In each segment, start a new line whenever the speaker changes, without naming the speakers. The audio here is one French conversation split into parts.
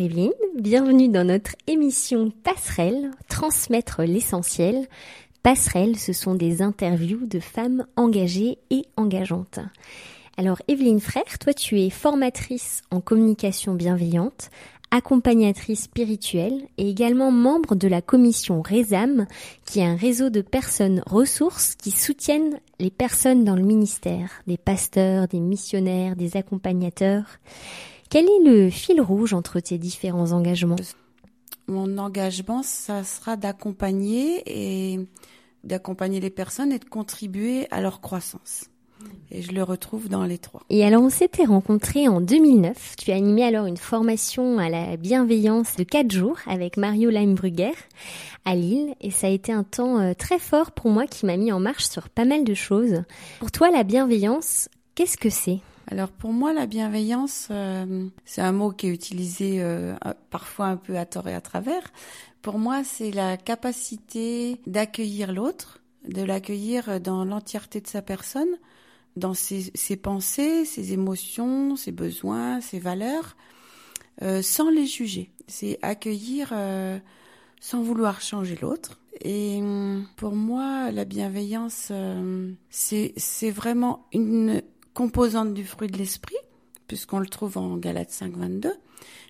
Evelyne, bienvenue dans notre émission Passerelle, transmettre l'essentiel. Passerelle, ce sont des interviews de femmes engagées et engageantes. Alors Evelyne Frère, toi tu es formatrice en communication bienveillante, accompagnatrice spirituelle et également membre de la commission RESAM, qui est un réseau de personnes ressources qui soutiennent les personnes dans le ministère, des pasteurs, des missionnaires, des accompagnateurs. Quel est le fil rouge entre tes différents engagements?
Mon engagement, ça sera d'accompagner et d'accompagner les personnes et de contribuer à leur croissance. Et je le retrouve dans les trois.
Et alors, on s'était rencontrés en 2009. Tu as animé alors une formation à la bienveillance de quatre jours avec Mario Leimbrugger à Lille. Et ça a été un temps euh, très fort pour moi qui m'a mis en marche sur pas mal de choses. Pour toi, la bienveillance, qu'est-ce que c'est?
Alors pour moi, la bienveillance, euh, c'est un mot qui est utilisé euh, parfois un peu à tort et à travers. Pour moi, c'est la capacité d'accueillir l'autre, de l'accueillir dans l'entièreté de sa personne, dans ses, pensées, ses émotions, ses besoins, ses valeurs, euh, sans les juger. C'est accueillir euh, sans vouloir changer l'autre. Et hum, pour moi, la bienveillance, euh, c'est vraiment une composante du fruit de l'esprit, puisqu'on le trouve en Galates 5, 22,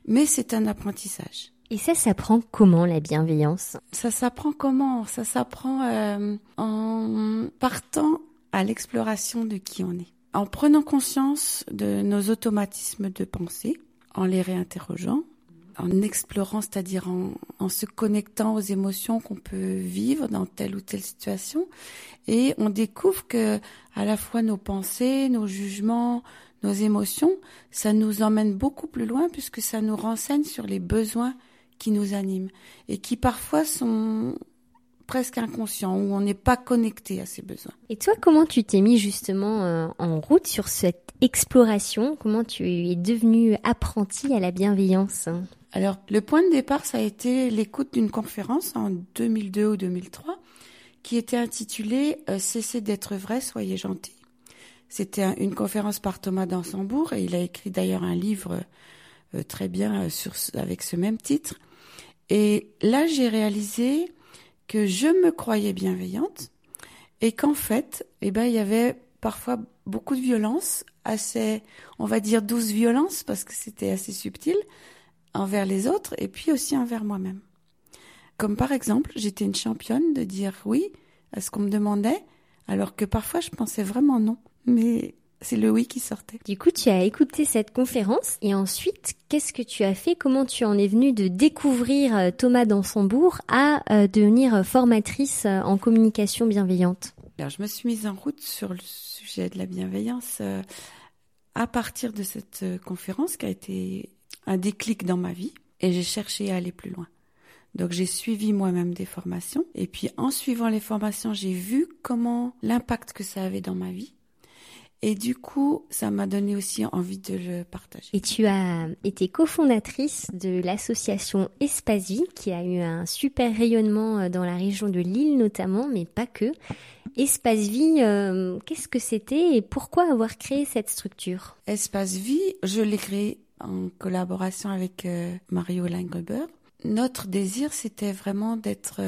mais c'est un apprentissage.
Et ça s'apprend comment la bienveillance?
Ça s'apprend comment? Ça s'apprend en partant à l'exploration de qui on est. En prenant conscience de nos automatismes de pensée, en les réinterrogeant, en explorant, c'est-à-dire en, en, se connectant aux émotions qu'on peut vivre dans telle ou telle situation, et on découvre que à la fois nos pensées, nos jugements, nos émotions, ça nous emmène beaucoup plus loin puisque ça nous renseigne sur les besoins qui nous animent et qui parfois sont presque inconscient, où on n'est pas connecté à ses besoins.
Et toi, comment tu t'es mis justement euh, en route sur cette exploration? Comment tu es devenu apprenti à la bienveillance?
Alors, le point de départ, ça a été l'écoute d'une conférence en 2002 ou 2003 qui était intitulée euh, Cessez d'être vrai, soyez gentil. C'était une conférence par Thomas d'Ansembourg et il a écrit d'ailleurs un livre euh, très bien sur, avec ce même titre. Et là, j'ai réalisé que je me croyais bienveillante et qu'en fait, eh ben, il y avait parfois beaucoup de violence, assez, on va dire douce violence parce que c'était assez subtil envers les autres et puis aussi envers moi-même. Comme par exemple, j'étais une championne de dire oui à ce qu'on me demandait, alors que parfois je pensais vraiment non. Mais c'est le oui qui sortait.
Du coup, tu as écouté cette conférence et ensuite, qu'est-ce que tu as fait? Comment tu en es venue de découvrir euh, Thomas Dansembourg à euh, devenir formatrice euh, en communication bienveillante?
Alors, je me suis mise en route sur le sujet de la bienveillance à partir de cette conférence qui a été un déclic dans ma vie et j'ai cherché à aller plus loin. Donc j'ai suivi moi-même des formations et puis en suivant les formations, j'ai vu comment l'impact que ça avait dans ma vie et du coup, ça m'a donné aussi envie de le partager.
Et tu as été cofondatrice de l'association Espace Vie, qui a eu un super rayonnement euh, dans la région de Lille notamment, mais pas que. Espace Vie, euh, qu'est-ce que c'était et pourquoi avoir créé cette structure?
Espace Vie, je l'ai créé en collaboration avec euh, Mario Langreber. Notre désir, c'était vraiment d'être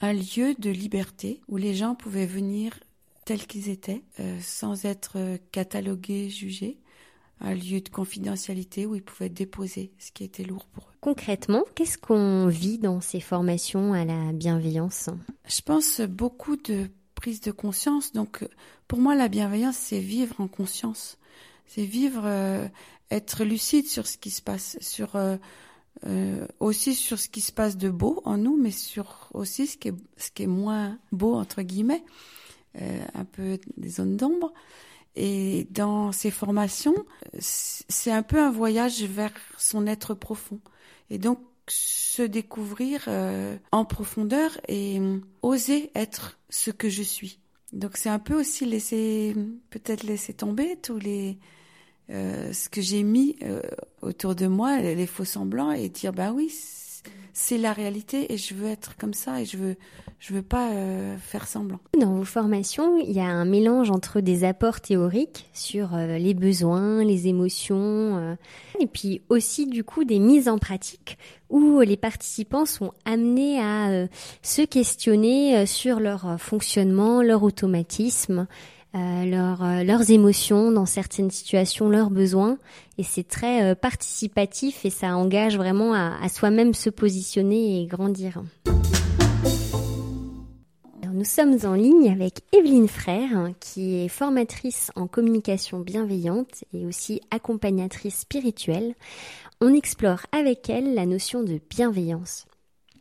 un lieu de liberté où les gens pouvaient venir tels qu'ils étaient, euh, sans être euh, catalogués, jugés, un lieu de confidentialité où ils pouvaient déposer ce qui était lourd pour eux.
Concrètement, qu'est-ce qu'on vit dans ces formations à la bienveillance?
Je pense beaucoup de prise de conscience. Donc, pour moi, la bienveillance, c'est vivre en conscience. C'est vivre, euh, être lucide sur ce qui se passe, sur aussi sur ce qui se passe de beau en nous, mais sur aussi ce qui est, ce qui est moins beau entre guillemets. Euh, un peu des zones d'ombre. Et dans ces formations, c'est un peu un voyage vers son être profond. Et donc, se découvrir euh, en profondeur et oser être ce que je suis. Donc, c'est un peu aussi laisser, peut-être laisser tomber tous les, euh, ce que j'ai mis autour de moi, les faux semblants et dire, bah oui, c'est la réalité et je veux être comme ça et je veux je veux pas euh, faire semblant.
Dans vos formations, il y a un mélange entre des apports théoriques sur euh, les besoins, les émotions euh, et puis aussi du coup des mises en pratique où les participants sont amenés à se questionner sur leur fonctionnement, leur automatisme, euh, euh, leurs émotions dans certaines situations, leurs besoins. Et c'est très euh, participatif et ça engage vraiment à, soi-même se positionner et grandir. nous sommes en ligne avec Evelyne Frère, qui est formatrice en communication bienveillante et aussi accompagnatrice spirituelle. On explore avec elle la notion de bienveillance.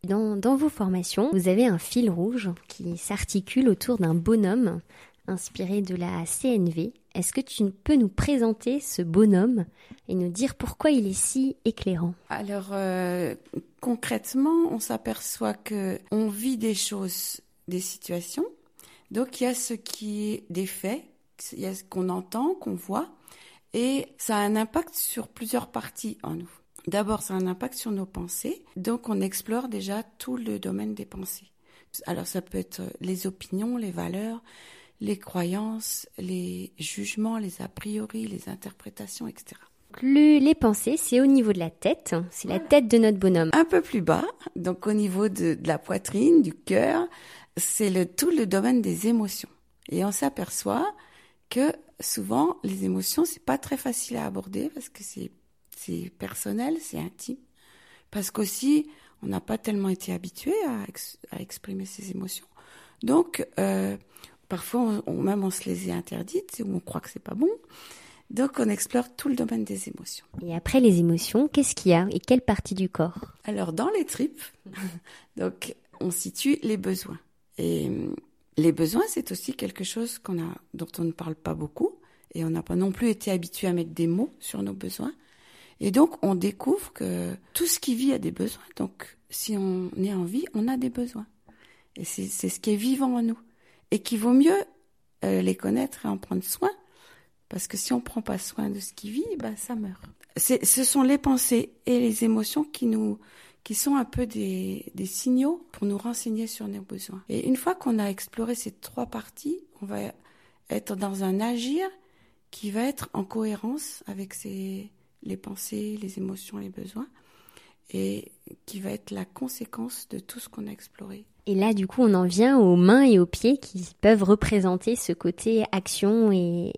Dans, vos formations, vous avez un fil rouge qui s'articule autour d'un bonhomme inspiré de la CNV. Est-ce que tu peux nous présenter ce bonhomme et nous dire pourquoi il est si éclairant?
Alors euh, concrètement, on s'aperçoit que on vit des choses, des situations. Donc il y a ce qui est des faits, il y a ce qu'on entend, qu'on voit, et ça a un impact sur plusieurs parties en nous. D'abord, ça a un impact sur nos pensées. Donc on explore déjà tout le domaine des pensées. Alors ça peut être les opinions, les valeurs, les croyances, les jugements, les a priori, les interprétations, etc.
les pensées, c'est au niveau de la tête, c'est la tête de notre bonhomme.
Un peu plus bas, donc au niveau de, la poitrine, du cœur, c'est le, tout le domaine des émotions. Et on s'aperçoit que souvent, les émotions, c'est pas très facile à aborder parce que c'est, c'est personnel, c'est intime. Parce qu'aussi, on n'a pas tellement été habitué à, à, exprimer ses émotions. Donc, euh, Parfois, on, même on se les est interdites ou on croit que c'est pas bon. Donc, on explore tout le domaine des émotions.
Et après les émotions, qu'est-ce qu'il y a et quelle partie du corps?
Alors, dans les tripes, donc, on situe les besoins. Et hum, les besoins, c'est aussi quelque chose qu'on a, dont on ne parle pas beaucoup. Et on n'a pas non plus été habitué à mettre des mots sur nos besoins. Et donc, on découvre que tout ce qui vit a des besoins. Donc, si on est en vie, on a des besoins. Et c'est ce qui est vivant en nous et qu'il vaut mieux euh, les connaître et en prendre soin, parce que si on prend pas soin de ce qui vit, bah ça meurt. Ce sont les pensées et les émotions qui nous qui sont un peu des, signaux pour nous renseigner sur nos besoins. Et une fois qu'on a exploré ces trois parties, on va être dans un agir qui va être en cohérence avec les pensées, les émotions, les besoins, et qui va être la conséquence de tout ce qu'on a exploré.
Et là, du coup, on en vient aux mains et aux pieds qui peuvent représenter ce côté action et,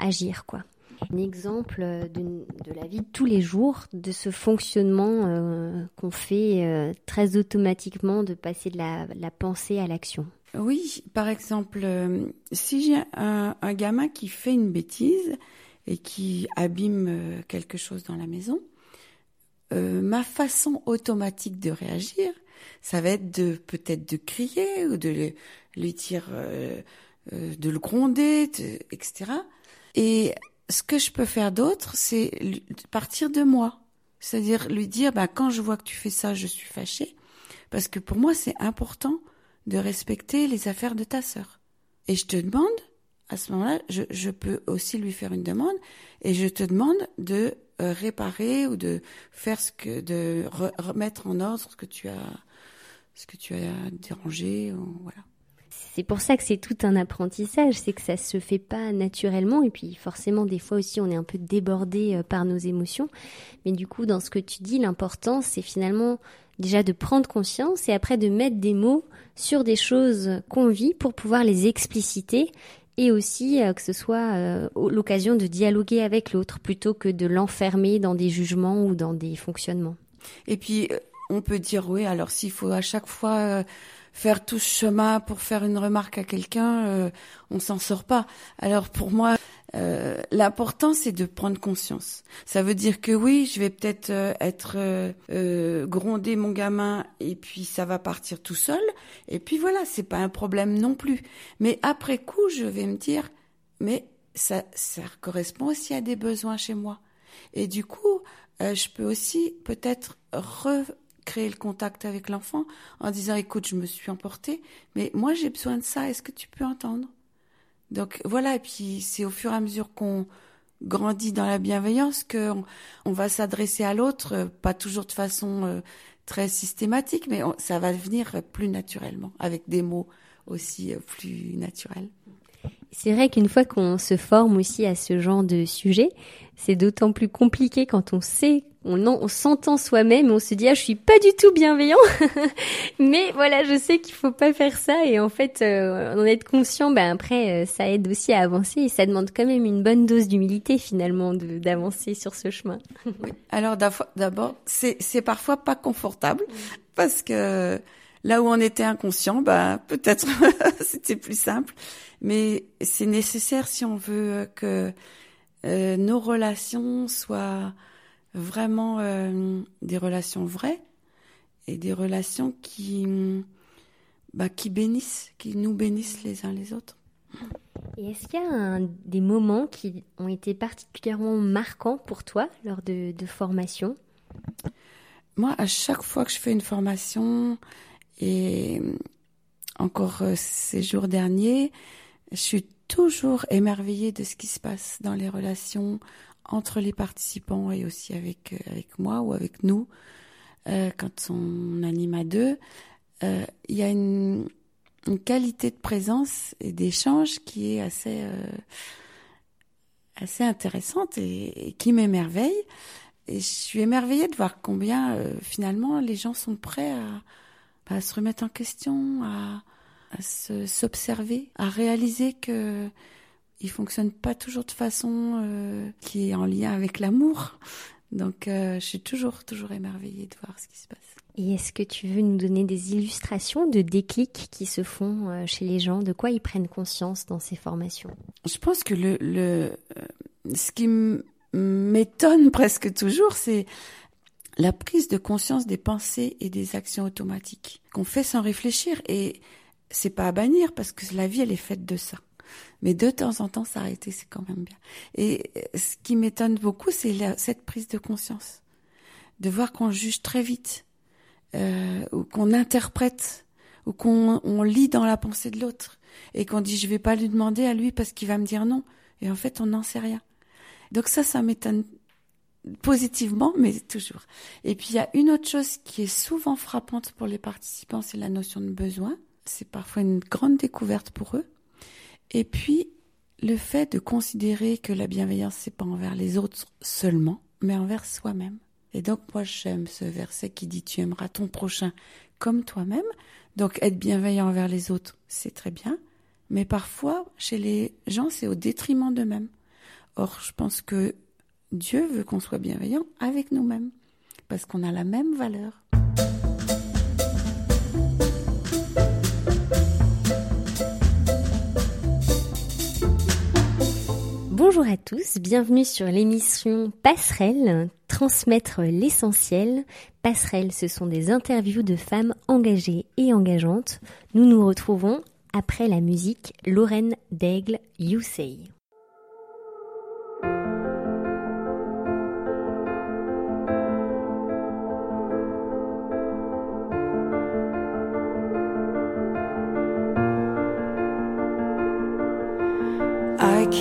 agir, quoi. Un exemple de, la vie de tous les jours, de ce fonctionnement euh, qu'on fait euh, très automatiquement de passer de la, pensée à l'action.
Oui, par exemple, euh, si j'ai un, un, gamin qui fait une bêtise et qui abîme quelque chose dans la maison, ma façon automatique de réagir, ça va être de peut-être de crier ou de lui dire, euh, euh, de le gronder, etc. Et ce que je peux faire d'autre, c'est partir de moi. C'est-à-dire lui dire, bah, quand je vois que tu fais ça, je suis fâchée. Parce que pour moi, c'est important de respecter les affaires de ta sœur. Et je te demande, à ce moment-là, je, je, peux aussi lui faire une demande, et je te demande de euh, réparer ou de faire ce que, de remettre en ordre ce que tu as ce que tu as dérangé, voilà.
C'est pour ça que c'est tout un apprentissage, c'est que ça se fait pas naturellement et puis forcément des fois aussi on est un peu débordé euh, par nos émotions. Mais du coup dans ce que tu dis, l'important c'est finalement déjà de prendre conscience et après de mettre des mots sur des choses qu'on vit pour pouvoir les expliciter et aussi euh, que ce soit euh, l'occasion de dialoguer avec l'autre plutôt que de l'enfermer dans des jugements ou dans des fonctionnements.
Et puis on peut dire oui, alors s'il faut à chaque fois euh, faire tout ce chemin pour faire une remarque à quelqu'un, euh, on s'en sort pas. Alors pour moi, euh, l'important c'est de prendre conscience. Ça veut dire que oui, je vais peut-être être gronder mon gamin et puis ça va partir tout seul. Et puis voilà, c'est pas un problème non plus. Mais après coup, je vais me dire, mais ça, ça correspond aussi à des besoins chez moi. Et du coup, je peux aussi peut-être re créer le contact avec l'enfant en disant écoute, je me suis emportée, mais moi j'ai besoin de ça, est-ce que tu peux entendre? Donc voilà, et puis c'est au fur et à mesure qu'on grandit dans la bienveillance que on, va s'adresser à l'autre, euh, pas toujours de façon euh, très systématique, mais ça va venir plus naturellement, avec des mots aussi euh, plus naturels.
C'est vrai qu'une fois qu'on se forme aussi à ce genre de sujet, c'est d'autant plus compliqué quand on sait, on, s'entend soi-même, on se dit ah je suis pas du tout bienveillant, mais voilà je sais qu'il faut pas faire ça et en fait euh, en être conscient, ben après euh, ça aide aussi à avancer et ça demande quand même une bonne dose d'humilité finalement d'avancer sur ce chemin.
oui. Alors d'abord c'est parfois pas confortable parce que là où on était inconscient, ben peut-être c'était plus simple. Mais c'est nécessaire si on veut que euh, nos relations soient vraiment euh, des relations vraies et des relations qui, bah, qui bénissent, qui nous bénissent les uns les autres.
Et est-ce qu'il y a des moments qui ont été particulièrement marquants pour toi lors de, de formation
Moi, à chaque fois que je fais une formation, et encore euh, ces jours derniers, je suis toujours émerveillée de ce qui se passe dans les relations entre les participants et aussi avec euh, avec moi ou avec nous euh, quand on anime à deux. Euh, il y a une, qualité de présence et d'échange qui est assez assez intéressante et, qui m'émerveille. Et je suis émerveillée de voir combien finalement les gens sont prêts à, se remettre en question, à s'observer, à réaliser que il fonctionne pas toujours de façon euh, qui est en lien avec l'amour. Donc, euh, je suis toujours, toujours émerveillée de voir ce qui se passe.
Et est-ce que tu veux nous donner des illustrations de déclics qui se font euh, chez les gens? De quoi ils prennent conscience dans ces formations?
Je pense que le, le ce qui m'étonne presque toujours, c'est la prise de conscience des pensées et des actions automatiques qu'on fait sans réfléchir. Et c'est pas à bannir parce que la vie elle est faite de ça. Mais de temps en temps s'arrêter c'est quand même bien. Et ce qui m'étonne beaucoup c'est cette prise de conscience, de voir qu'on juge très vite, euh, ou qu'on interprète, ou qu'on on lit dans la pensée de l'autre, et qu'on dit je vais pas lui demander à lui parce qu'il va me dire non. Et en fait on n'en sait rien. Donc ça ça m'étonne positivement, mais toujours. Et puis il y a une autre chose qui est souvent frappante pour les participants, c'est la notion de besoin c'est parfois une grande découverte pour eux. Et puis, le fait de considérer que la bienveillance, c'est pas envers les autres seulement, mais envers soi-même. Et donc, moi, j'aime ce verset qui dit tu aimeras ton prochain comme toi-même. Donc, être bienveillant envers les autres, c'est très bien. Mais parfois, chez les gens, c'est au détriment d'eux-mêmes. Or, je pense que Dieu veut qu'on soit bienveillant avec nous-mêmes. Parce qu'on a la même valeur.
Bonjour à tous, bienvenue sur l'émission Passerelle, transmettre l'essentiel. Passerelle, ce sont des interviews de femmes engagées et engageantes. Nous nous retrouvons après la musique Lorraine Daigle, You Say.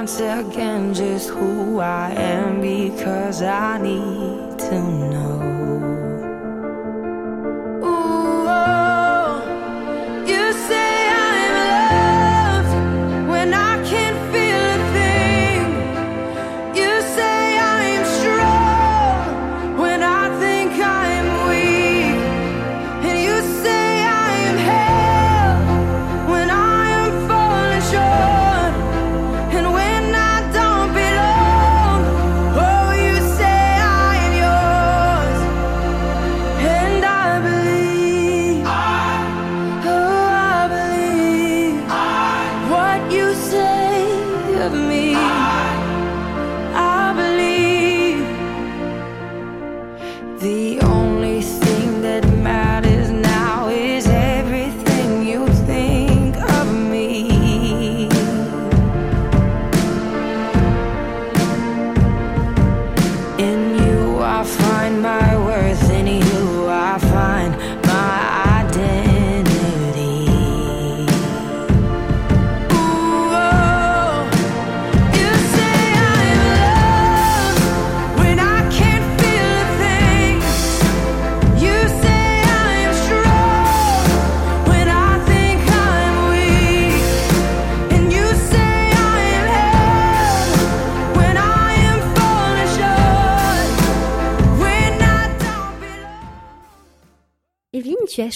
once again just who I am because I need to know.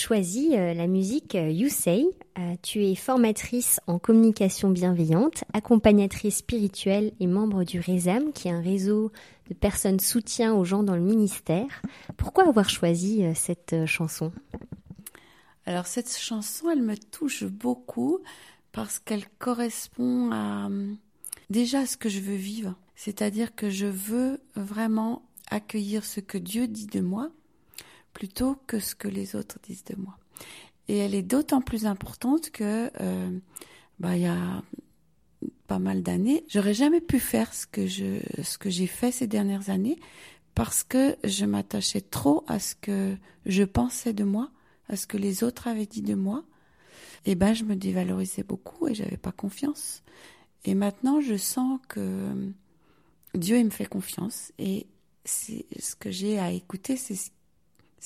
Choisi la musique You Say. tu es formatrice en communication bienveillante, accompagnatrice spirituelle et membre du RESAM, qui est un réseau de personnes soutien aux gens dans le ministère. Pourquoi avoir choisi cette chanson?
Alors cette chanson, elle me touche beaucoup parce qu'elle correspond à déjà ce que je veux vivre. C'est-à-dire que je veux vraiment accueillir ce que Dieu dit de moi plutôt que ce que les autres disent de moi. Et elle est d'autant plus importante que euh, bah, il y a pas mal d'années, j'aurais jamais pu faire ce que je ce que j'ai fait ces dernières années parce que je m'attachais trop à ce que je pensais de moi, à ce que les autres avaient dit de moi. Et ben je me dévalorisais beaucoup et j'avais pas confiance. Et maintenant, je sens que Dieu il me fait confiance et c'est ce que j'ai à écouter, c'est ce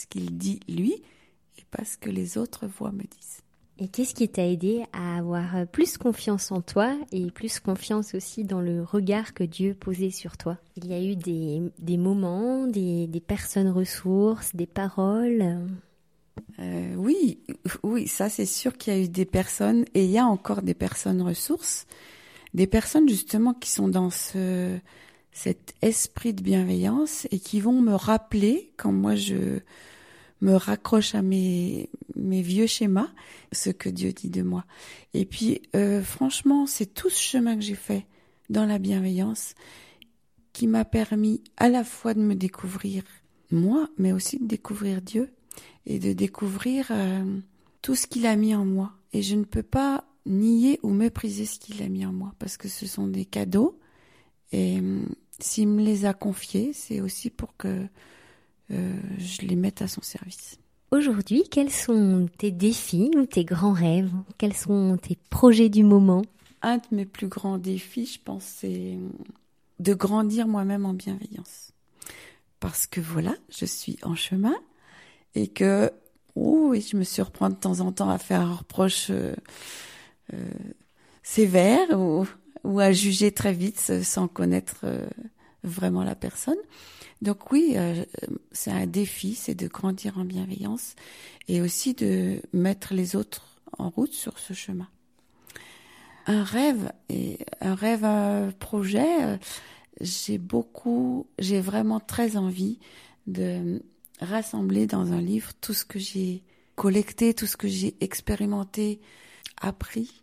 qu'il dit lui et pas ce que les autres voix me disent.
Et qu'est-ce qui t'a aidé à avoir plus confiance en toi et plus confiance aussi dans le regard que Dieu posait sur toi? Il y a eu des, des moments, des, des, personnes ressources, des paroles?
Euh, Oui, oui, ça c'est sûr qu'il y a eu des personnes et il y a encore des personnes ressources. Des personnes justement qui sont dans ce cet esprit de bienveillance et qui vont me rappeler quand moi je me raccroche à mes vieux schémas ce que Dieu dit de moi. Et puis euh, franchement, c'est tout ce chemin que j'ai fait dans la bienveillance qui m'a permis à la fois de me découvrir moi, mais aussi de découvrir Dieu et de découvrir euh, tout ce qu'il a mis en moi. Et je ne peux pas nier ou mépriser ce qu'il a mis en moi, parce que ce sont des cadeaux. Et s'il me les a confiés, c'est aussi pour que euh, je les mette à son service.
Aujourd'hui, quels sont tes défis ou tes grands rêves? Quels sont tes projets du moment?
Un de mes plus grands défis, je pense, c'est de grandir moi-même en bienveillance. Parce que voilà, je suis en chemin et que, oui, je me surprends de temps en temps à faire un reproche. Euh, euh, sévère ou, ou, à juger très vite sans connaître euh, vraiment la personne. Donc oui, euh, c'est un défi, c'est de grandir en bienveillance et aussi de mettre les autres en route sur ce chemin. Un rêve et un rêve, un projet, j'ai beaucoup, j'ai vraiment très envie de rassembler dans un livre tout ce que j'ai collecté, tout ce que j'ai expérimenté, appris.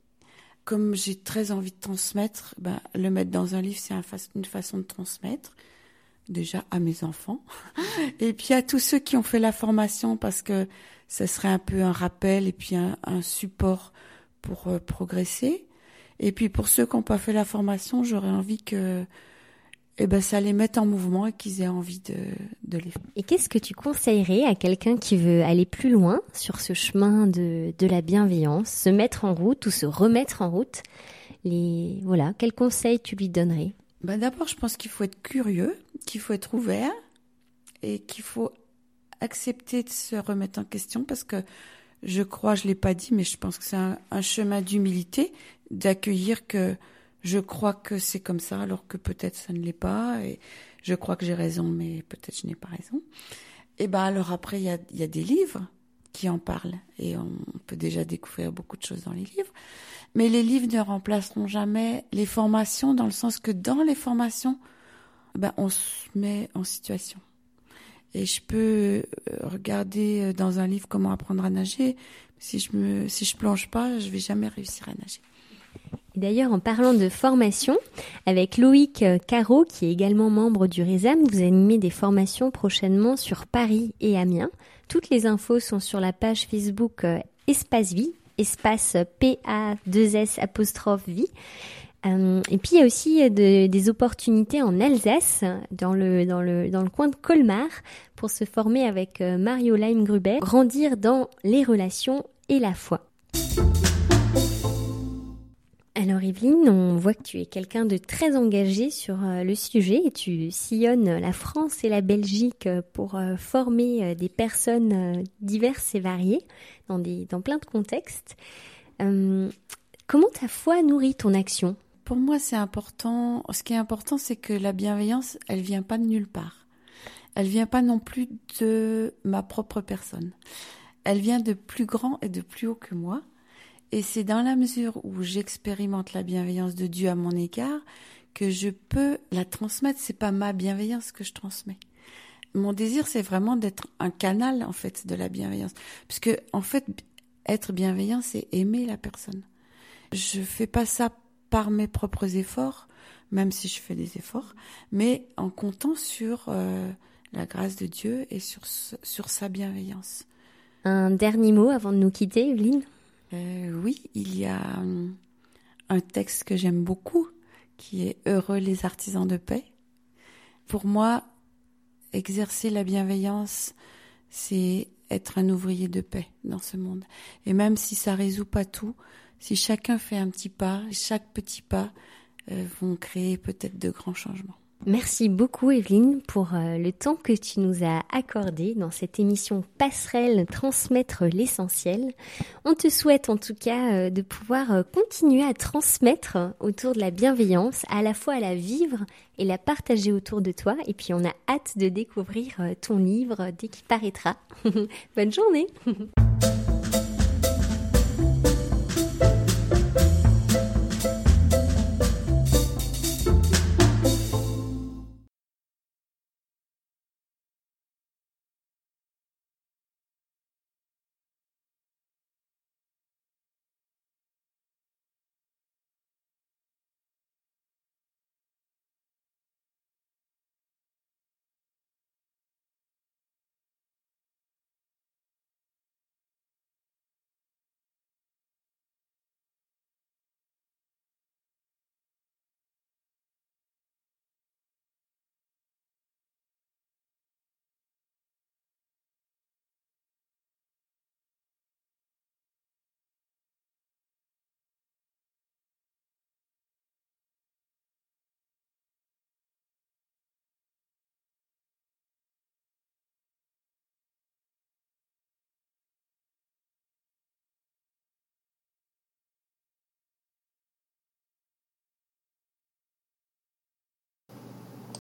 Comme j'ai très envie de transmettre, ben, le mettre dans un livre, c'est une façon de transmettre. Déjà à mes enfants. Et puis à tous ceux qui ont fait la formation parce que ce serait un peu un rappel et puis un, support pour euh, progresser. Et puis pour ceux qui n'ont pas fait la formation, j'aurais envie que eh ben, ça les mette en mouvement et qu'ils aient envie de, de les faire.
Et qu'est-ce que tu conseillerais à quelqu'un qui veut aller plus loin sur ce chemin de, de la bienveillance, se mettre en route ou se remettre en route? Les, voilà, quels conseils tu lui donnerais?
Ben D'abord, je pense qu'il faut être curieux, qu'il faut être ouvert et qu'il faut accepter de se remettre en question parce que je crois, je l'ai pas dit, mais je pense que c'est un, un chemin d'humilité, d'accueillir que je crois que c'est comme ça, alors que peut-être ça ne l'est pas, et je crois que j'ai raison, mais peut-être je n'ai pas raison. Et ben alors après, il y a, des livres qui en parlent, et on peut déjà découvrir beaucoup de choses dans les livres. Mais les livres ne remplaceront jamais les formations, dans le sens que dans les formations, ben on se met en situation. Et je peux euh, regarder euh, dans un livre comment apprendre à nager. Si je me, si je plonge pas, je vais jamais réussir à nager.
D'ailleurs, en parlant de formation, avec Loïc euh, Caro, qui est également membre du RESAM, vous animez des formations prochainement sur Paris et Amiens. Toutes les infos sont sur la page Facebook euh, Espace Vie, espace P-A-2-S apostrophe vie. Euh, et puis il y a aussi des opportunités en Alsace, dans le, dans, le, dans le coin de Colmar, pour se former avec Mario Lime Gruber, grandir dans les relations et la foi. Alors Evelyne, on voit que tu es quelqu'un de très engagé sur euh, le sujet et tu sillonnes la France et la Belgique euh, pour euh, former des personnes diverses et variées dans plein de contextes. comment ta foi nourrit ton action?
Pour moi, c'est important. Ce qui est important, c'est que la bienveillance, elle vient pas de nulle part. Elle vient pas non plus de ma propre personne. elle vient de plus grand et de plus haut que moi. Et c'est dans la mesure où j'expérimente la bienveillance de Dieu à mon égard que je peux la transmettre. C'est pas ma bienveillance que je transmets. Mon désir, c'est vraiment d'être un canal, en fait, de la bienveillance. Puisque, en fait, être bienveillant, c'est aimer la personne. Je fais pas ça par mes propres efforts, même si je fais des efforts, mais en comptant sur euh, la grâce de Dieu et sur, sur sa bienveillance.
Un dernier mot avant de nous quitter, Evelyne?
Euh, Oui, il y a hum, un texte que j'aime beaucoup qui est Heureux les artisans de paix. Pour moi, exercer la bienveillance, c'est être un ouvrier de paix dans ce monde. Et même si ça résout pas tout, si chacun fait un petit pas, chaque petit pas euh, vont créer peut-être de grands changements.
Merci beaucoup Evelyne pour euh, le temps que tu nous as accordé dans cette émission Passerelle Transmettre l'essentiel. On te souhaite en tout cas euh, de pouvoir continuer à transmettre autour de la bienveillance, à la fois à la vivre et la partager autour de toi. Et puis on a hâte de découvrir ton livre dès qu'il paraîtra. Bonne journée